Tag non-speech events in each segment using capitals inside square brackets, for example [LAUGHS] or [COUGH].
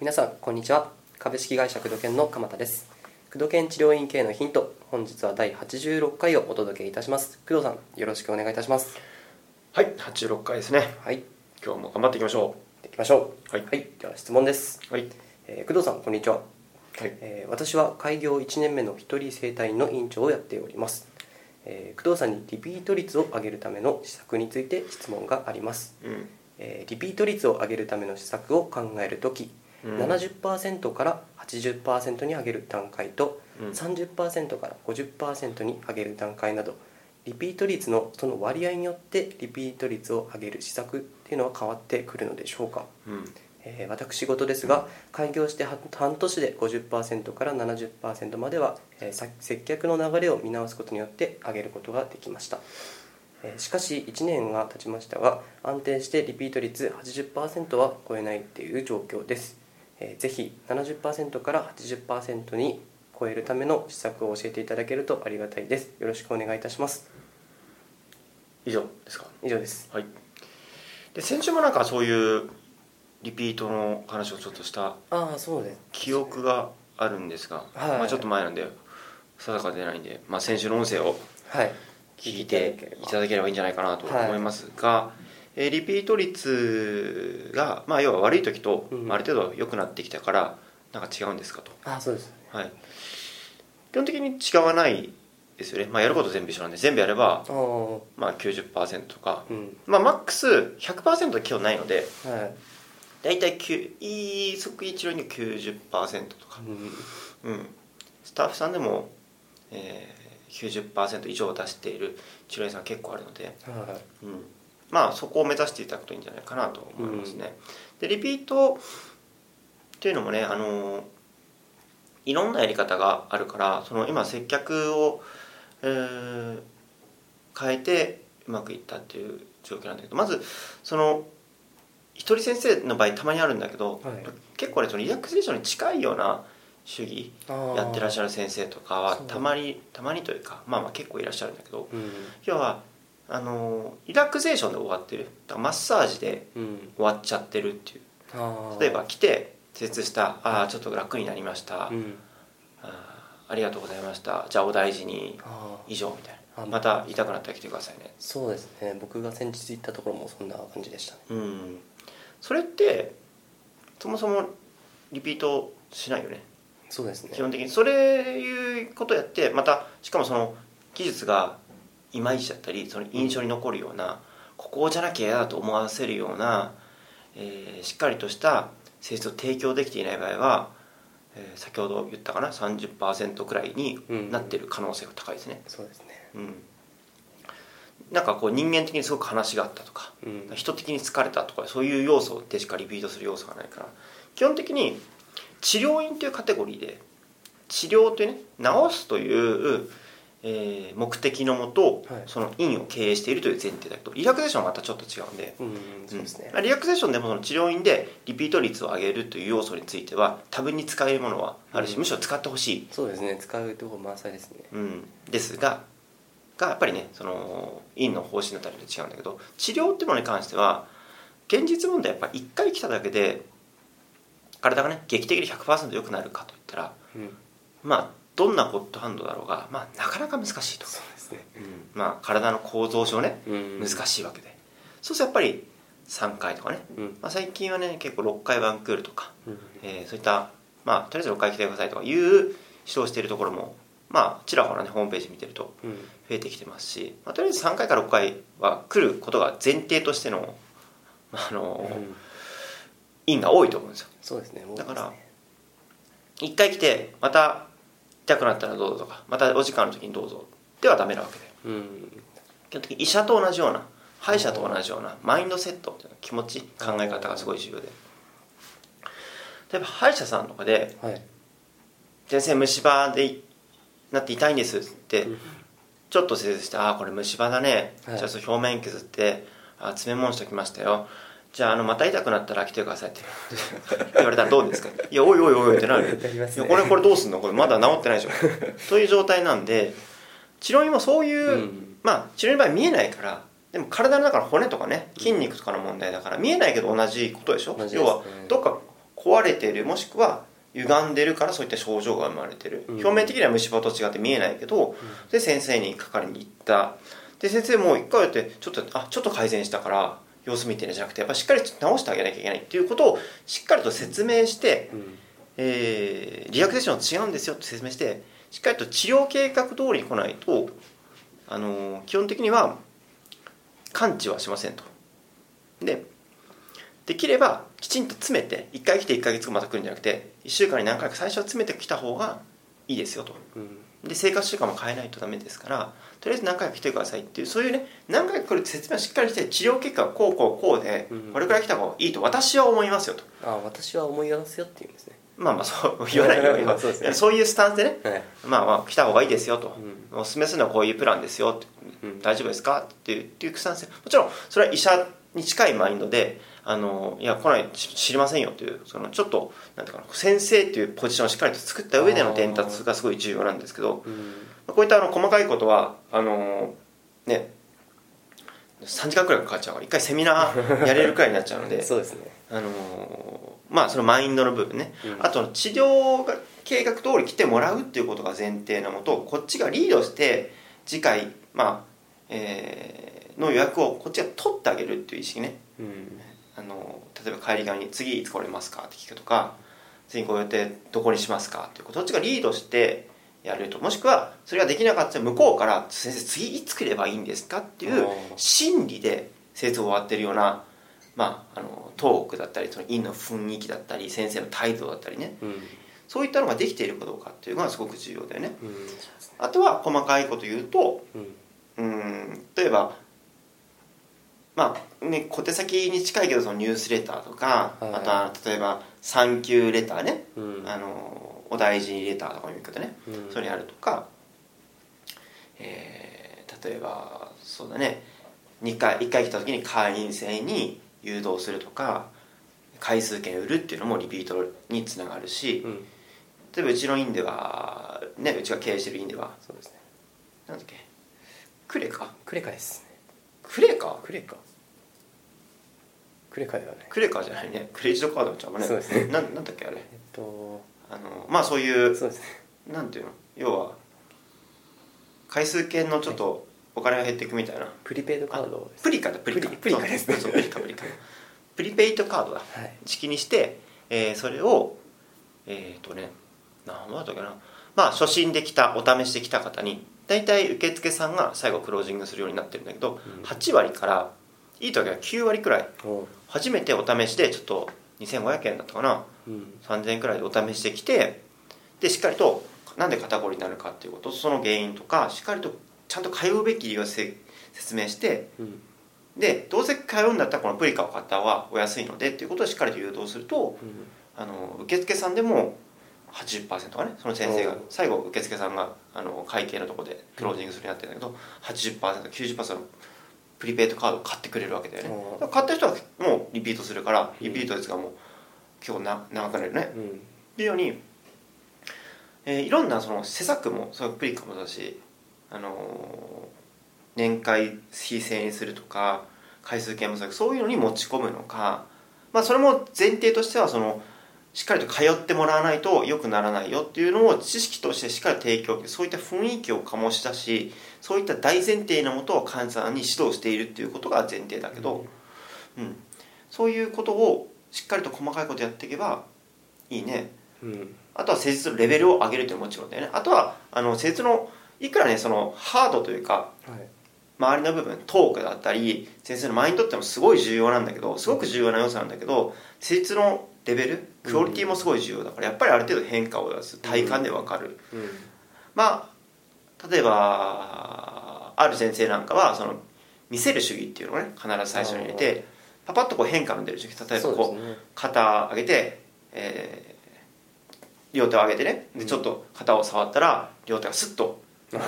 皆さんこんにちは。株式会社工藤研の鎌田です。工藤研治療院系のヒント本日は第86回をお届けいたします。工藤さんよろしくお願いいたします。はい86回ですね。はい。今日も頑張っていきましょできましょう。はい。では質問です、うはい。えー工藤さんこんにちは、はい。えー私は開業1年目の一人生態院の院長をやっております、えー工藤さんにリピート率を上げるための施策について質問があります、うん。えーリピート率を上げるための施策を考えるとき、うん。70%から80%に上げる段階と、うん。30%から50%に上げる段階などリピート率のその割合によってリピート率を上げる施策っていうのは変わってくるのでしょうか、うんえー私事ですが開業して半半年で50%から70%までは、えーさ接客の流れを見直すことによって上げることができました、えーしかし1年が経ちましたが安定してリピート率80%は超えないっていう状況です、えーぜひ70%から80%に超えるための施策を教えていただけるとありがたいです。よろしくお願いいたします。以上ですか？以上です。はい。で先週もなんかそういうリピートの話をちょっとしたああそうです記憶があるんですが、はい。まあ、ちょっと前なんで定かでないんで、まあ、先週の音声をはい。聞いていただければいいんじゃないかなと思いますが、えーリピート率が、まあ、要は悪い時と、うん。まあある程度良くなってきたからなんか違うんですかと、ああそうですはい、基本的に違わないですよね、まあ、やること全部一緒なんで全部やれば、まあ、90%とか、うん。まあ、マックス100%は今日ないのではい大体いい即位治療には90%とか、うん。うん、スタッフさんでも、えー、90%以上出している治療院さん結構あるので、はいうん、まあそこを目指していただくといいんじゃないかなと思いますね、でリピートっていうのもねあのいろんなやり方があるからその今接客を、えー変えてうまくいったっていう状況なんだけどまずその一人先生の場合たまにあるんだけど、はい。結構ねそのリラクゼーションに近いような主義やってらっしゃゃる先生とかはたまにたまにというかまあまあ結構いらっしゃるんだけどるうん。要はあのリラクゼーションで終わってる。だからマッサージでうん。終わっちゃってるっていう。あー。例えば来て施術した「ああちょっと楽になりました、うん。あーありがとうございました。じゃあお大事に。以上」みたいまた痛くなったら来てくださいね。そうですね。僕が先日行ったところもそんな感じでしたね。うん。それってそもそもリピートしないよね。そうですね。基本的に。それいうことやってまたしかもその技術がいまいちだったりその印象に残るようなここじゃなきゃ嫌だと思わせるような、えーしっかりとした施術を提供できていない場合は、えー先ほど言ったかな？30%くらいになってる可能性が高いですね、そうですね。うん、なんかこう人間的にすごく話があったとかうん。人的に疲れたとかそういう要素でしかリピートする要素がないから基本的に治療院というカテゴリーで治療というね治すという、えー目的のもと、はい。その院を経営しているという前提だけどリラクゼーションはまたちょっと違うんで、うね。うん。リラクゼーションでもその治療院でリピート率を上げるという要素については多分に使えるものはあるし、うん。むしろ使ってほしい、そうですね。使うところ満載ですね。うん、ですががやっぱりねその院の方針だったりと違うんだけど治療ってものに関しては現実問題やっぱ1回来ただけで体がね劇的に100%良くなるかといったらうん。まあどんなゴッドハンドだろうが、まあ、なかなか難しいと、そうですね。うん。まあ、体の構造上ねうん。難しいわけで、そうするとやっぱり3回とかね、うん。まあ、最近はね結構6回ワンクールとか、うん。えーそういったまあとりあえず6回来てくださいとかいう指導しているところもまあちらほらねホームページ見てるとうん。増えてきてますし、まあ、とりあえず3回から6回は来ることが前提としてのあの、うん。院が多いと思うんですよ。そうですねだから1回来てまた痛くなったらどうぞとかまたお時間の時にどうぞ。ではダメなわけで。うん基本的に医者と同じような歯医者と同じようなマインドセットっていうの気持ち考え方がすごい重要で。例えば歯医者さんとかではい「先生虫歯でなって痛いんです」ってうん。ちょっと施術して「ああこれ虫歯だね、はい。じゃあ表面削ってあ詰め物しときましたよじゃああのまた痛くなったら来てください」って言われたらどうですか？[LAUGHS] いやおいおいおいってなるね。いやこれこれどうすんの？これまだ治ってないでしょという状態なんで治療院もそういう、うん。まあ治療院の場合見えないからでも体の中の骨とかね筋肉とかの問題だから見えないけど同じことでしょ？ね。要はどっか壊れてるもしくは歪んでるからそういった症状が生まれてる、うん。表面的には虫歯と違って見えないけど、で先生にかかりに行った。で先生も一回やってちょっとあちょっと改善したから様子見てるんじゃなくてやっぱしっかり直してあげなきゃいけないっていうことをしっかりと説明して、うん。えーリラクゼーションは違うんですよって説明してしっかりと治療計画通りに来ないと、あのー基本的には完治はしませんと。でできればきちんと詰めて1回来て1ヶ月後また来るんじゃなくて1週間に何回か最初は詰めてきた方がいいですよと。うんで生活習慣も変えないとダメですからとりあえず何回か来てくださいっていうそういうね何回か来るって説明をしっかりして治療結果はこうこうこうでうん。これくらい来た方がいいと私は思いますよと。あ私は思いますよって言うんですね。まあまあそう [LAUGHS] 言わないよ言わ [LAUGHS] そうね。そういうスタンスでねはい。まあまあ来た方がいいですよと、うん。おすすめするのはこういうプランですようん。大丈夫ですかっていうっていうスタンスで。もちろんそれは医者に近いマインドであのいや来ないし知りませんよっていうそのちょっとなんていうかな先生っていうポジションをしっかりと作った上での伝達がすごい重要なんですけどうん。こういったあの細かいことはあのね3時間くらいかかっちゃうから一回セミナーやれるくらいになっちゃうので [LAUGHS] そうですね。あのーまあそのマインドの部分ね、うん。あと治療が計画通り来てもらうっていうことが前提なもとこっちがリードして次回まあえーの予約をこっちが取ってあげるっていう意識ね。うんあの例えば帰り際に「次いつ来れますか?」って聞くとか「次ご予定どこにしますか?」っていっちがリードしてやるともしくはそれができなかったら向こうから「先生次いつ来ればいいんですか?」っていう心理で生徒を終わってるような、まあ、あのトークだったりその院の雰囲気だったり先生の態度だったりねうんそういったのができているかどうかっていうのがすごく重要だよねうんあとは細かいこと言うとうんうん例えばまあね小手先に近いけどそのニュースレターとか、はいあとは例えば「サンキューレターね」うん。あのお大事にレターとかも言うけどね、うん。それやるとか、えー例えばそうだね。2回1回来た時に会員制に誘導するとか回数券売るっていうのもリピートにつながるし、うん。例えばうちの院ではねうちが経営してる院ではそうですね。なんだっけ？クレカ？クレカですね。クレカ？クレカクレカではないクレカじゃないね。クレジットカードちゃうもんね。そうですね。ななんだっけあれ。えっとあのまあそういうそうですね。なんていうの？要は回数券のちょっとお金が減っていくみたいな。プリペイドカードです。プリカだプリカ。プリプリカですね。そうそうプリカプリカ。プリペイトカードだ。はい。式にして、えーそれをえっ、とね何だったっけな。まあ初診で来たお試しで来た方に大体受付さんが最後クロージングするようになってるんだけど、うん。8割からいい時は9割くらい。初めてお試しでちょっと2500円だったかな。うん。3000円くらいでお試しで来てでしっかりとなんで肩こりになるかっていうことその原因とかしっかりとちゃんと通うべき理由をせ説明してうん。でどうせ通うんだったらこのプリカを買った方がお安いのでっていうことをしっかりと誘導するとうん。あの受付さんでも80%がねその先生が最後受付さんがあの会計のところでクロージングするようになってるんだけど 80%90% のプリペイトカードを買ってくれるわけだよね。買った人はもうリピートするからリピート率がもう結構な長くなるよね。うん。っていうように、えーいろんなその施策もそのプリカもだし、あのー年会費制にするとか回数券もそういうのに持ち込むのか、まあ、それも前提としてはそのしっかりと通ってもらわないと良くならないよっていうのを知識としてしっかり提供そういった雰囲気を醸し出しそういった大前提のもとを患者さんに指導しているっていうことが前提だけど、うん、そういうことをしっかりと細かいことやっていけばいいね。うん。あとは施術のレベルを上げるというのももちろんだよね。あとはあの施術のいくらねそのハードというかはい周りの部分トークだったり先生のマインドってのもすごい重要なんだけどすごく重要な要素なんだけど施術のレベルクオリティもすごい重要だからやっぱりある程度変化を出す体感で分かる、うん。まあ例えばある先生なんかはその見せる主義っていうのをね必ず最初に入れてパパッとこう変化の出る主義例えばこう肩上げて、えー両手を上げてねでちょっと肩を触ったら両手がスッと [LAUGHS]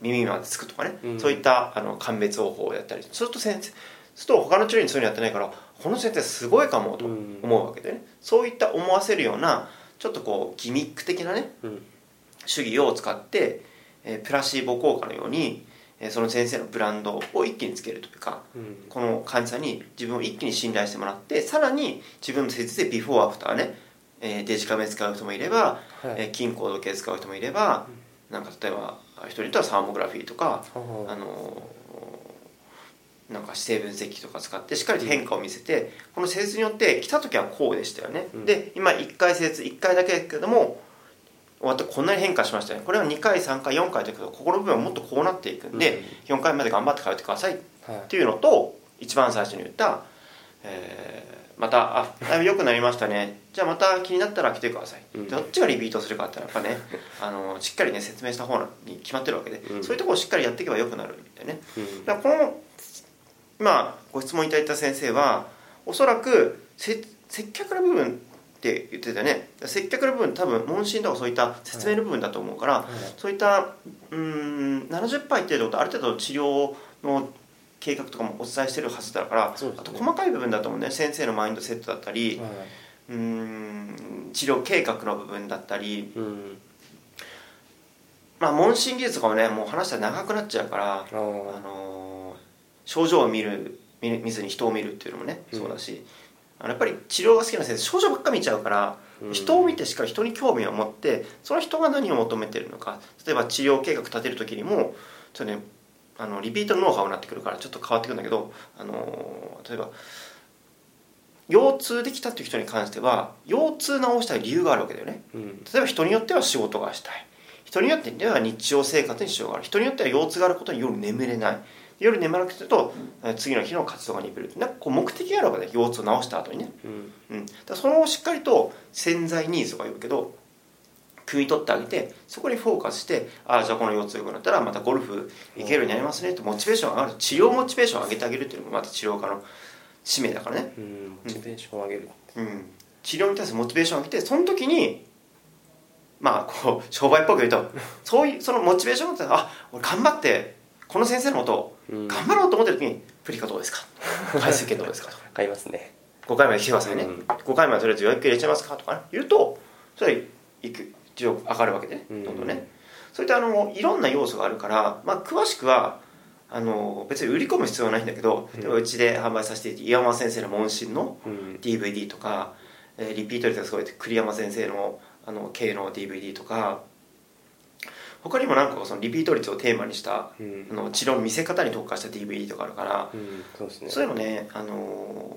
耳までつくとかね、うん。そういったあの鑑別方法をやったり。すると先生すると他の治療院そういうのやってないからこの先生すごいかもとうん。思うわけでね、そういった思わせるようなちょっとこうギミック的なねうん。主義を使って、えープラシーボ効果のように、えーその先生のブランドを一気につけるというかうん。この患者さんに自分を一気に信頼してもらってさらに自分の施術でビフォーアフターね、えーデジカメ使う人もいれば、はい。えー金高度計使う人もいれば、なんか例えば人によってはサーモグラフィーとか、はあのーなんか姿勢分析とか使ってしっかりと変化を見せて、この施術によって来た時はこうでしたよね、うん。で今1回施術1回だけですけども終わってこんなに変化しましたね。これは2回3回4回だけどここの部分はもっとこうなっていくんで、4回まで頑張って通ってくださいっはいていうのと一番最初に言った、えーまたあだいぶ良くなりましたね。じゃあまた気になったら来てください、うん。どっちがリピートするかってやっぱね [LAUGHS] あのしっかりね説明した方に決まってるわけで、うん。そういうところをしっかりやっていけば良くなるんだよね。うん。だからこの今ご質問いただいた先生はおそらくせ接客の部分って言ってたよね。接客の部分多分問診とかそういった説明の部分だと思うから、はい。そういったうーん70杯っていうことある程度治療の計画とかもお伝えしてるはずだから、ね。あと細かい部分だと思うね。先生のマインドセットだったり、はい。うーん治療計画の部分だったり。うん。まあ問診技術とかもねもう話したら長くなっちゃうからあのー症状を見る見ずに人を見るっていうのもねうん。そうだし、あのやっぱり治療が好きな先生症状ばっか見ちゃうから、うん。人を見てしっかり人に興味を持ってその人が何を求めてるのか。例えば治療計画立てる時にもちょっとねあのリピートのノウハウになってくるからちょっと変わってくるんだけど、あのー例えば腰痛できたっていう人に関しては腰痛治したい理由があるわけだよね。うん。例えば人によっては仕事がしたい。人によっては日常生活に支障がある。人によっては腰痛があることに夜眠れない。夜眠らなくてるとえー次の日の活動が鈍る。なんかこう目的があるわけで腰痛を治した後にね、うん。うん、だそのしっかりと潜在ニーズとか言うけど汲み取ってあげてそこにフォーカスしてああじゃあこの腰痛良くなったらまたゴルフ行けるようになりますねってモチベーション上がる。治療モチベーションを上げてあげるっていうのもまた治療家の使命だからね。うんモチベーションを上げる。うん、治療に対するモチベーションを上げてその時にまあこう商売っぽく言うと [LAUGHS] そういうそのモチベーションってあ俺頑張ってこの先生のことをうん。頑張ろうと思ってる時にプリカどうですか？回数券どうですか？と。か買いますね。5回まで来てくださいね、うん。5回までとりあえず予約入れちゃいますか？とかね言うとそれはいく上がるわけで、どんどんね。そういったあのいろんな要素があるから、まあ、詳しくはあの別に売り込む必要はないんだけど例えばうちで販売させていて岩間先生の問診のうん。DVD とか、えーリピート率がすごい栗山先生のあの系の DVD とか他にも何個かそのリピート率をテーマにしたうん。あの治療の見せ方に特化した DVD とかあるから、うんそうですね。そういうのね、あの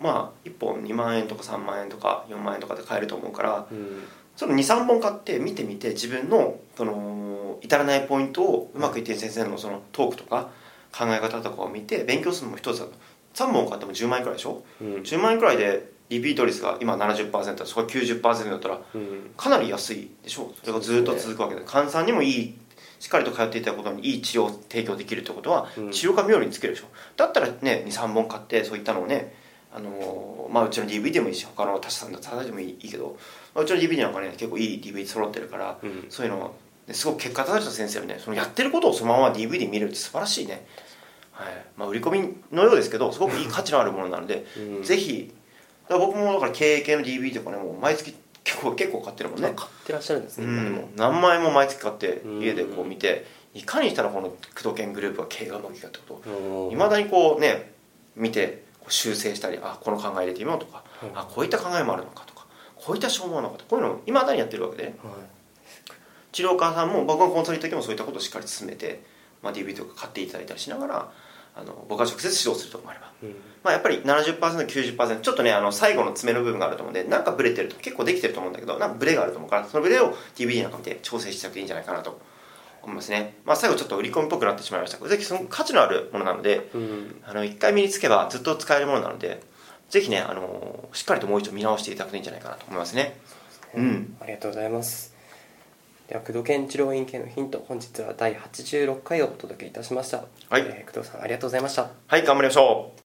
ーまあ1本2万円とか3万円とか4万円とかで買えると思うからうんその23本買って見てみて自分のその至らないポイントをうまくいってる先生のそのトークとか考え方とかを見て勉強するのも一つだと。3本買っても10万円くらいでしょ？うん。10万円くらいでリピート率が今70%だそこが90%だったらうん。かなり安いでしょ？それがずっと続くわけで。患者さんにもいいしっかりと通っていたことにいい治療を提供できるってことは、うん治療家冥利につけるでしょだったらね23本買ってそういったのをねあのーまあうちの DVD でもいいし他の他社さんだったらでもいいいいけど、まあ、うちの DVD なんかね結構いい DVD 揃ってるから、うん。そういうのすごく結果立てた先生はねそのやってることをそのまま DVD で見れるって素晴らしいね、はい。まあ、売り込みのようですけどすごくいい価値のあるものなので、[LAUGHS] うん。ぜひ僕もだから経営系の DVD とかねもう毎月結構結構買ってるもんね。買ってらっしゃるんですねう今でも。ん、何万円も毎月買ってうん。家でこう見ていかにしたらこの工藤研グループは経営がうまくいくかってこといまだにこうね見て修正したりあこの考え入れてみようとかうん。あこういった考えもあるのかとかこういった手法もあるのかとこういうのをいまだにやってるわけで。ねはい。治療家さんも僕がコンサル行った時もそういったことをしっかり進めて、まあ、DVD とか買っていただいたりしながらあの僕が直接指導するとこもあれば。うん。まあ、やっぱり 70%90% ちょっとねあの最後の爪の部分があると思うんでなんかブレてると結構できてると思うんだけどなんかブレがあると思うからそのブレを DVD なんか見て調整してあげていいんじゃないかなと思いますね、まあ、最後ちょっと売り込みっぽくなってしまいました。けどぜひその価値のあるものなのでうん。あの1回身につけばずっと使えるものなのでぜひねあのしっかりともう一度見直していただくといいんじゃないかなと思いますね。うん。ありがとうございます。では工藤健治療院系のヒント本日は第86回をお届けいたしました、はい。えー工藤さんありがとうございました。はい頑張りましょう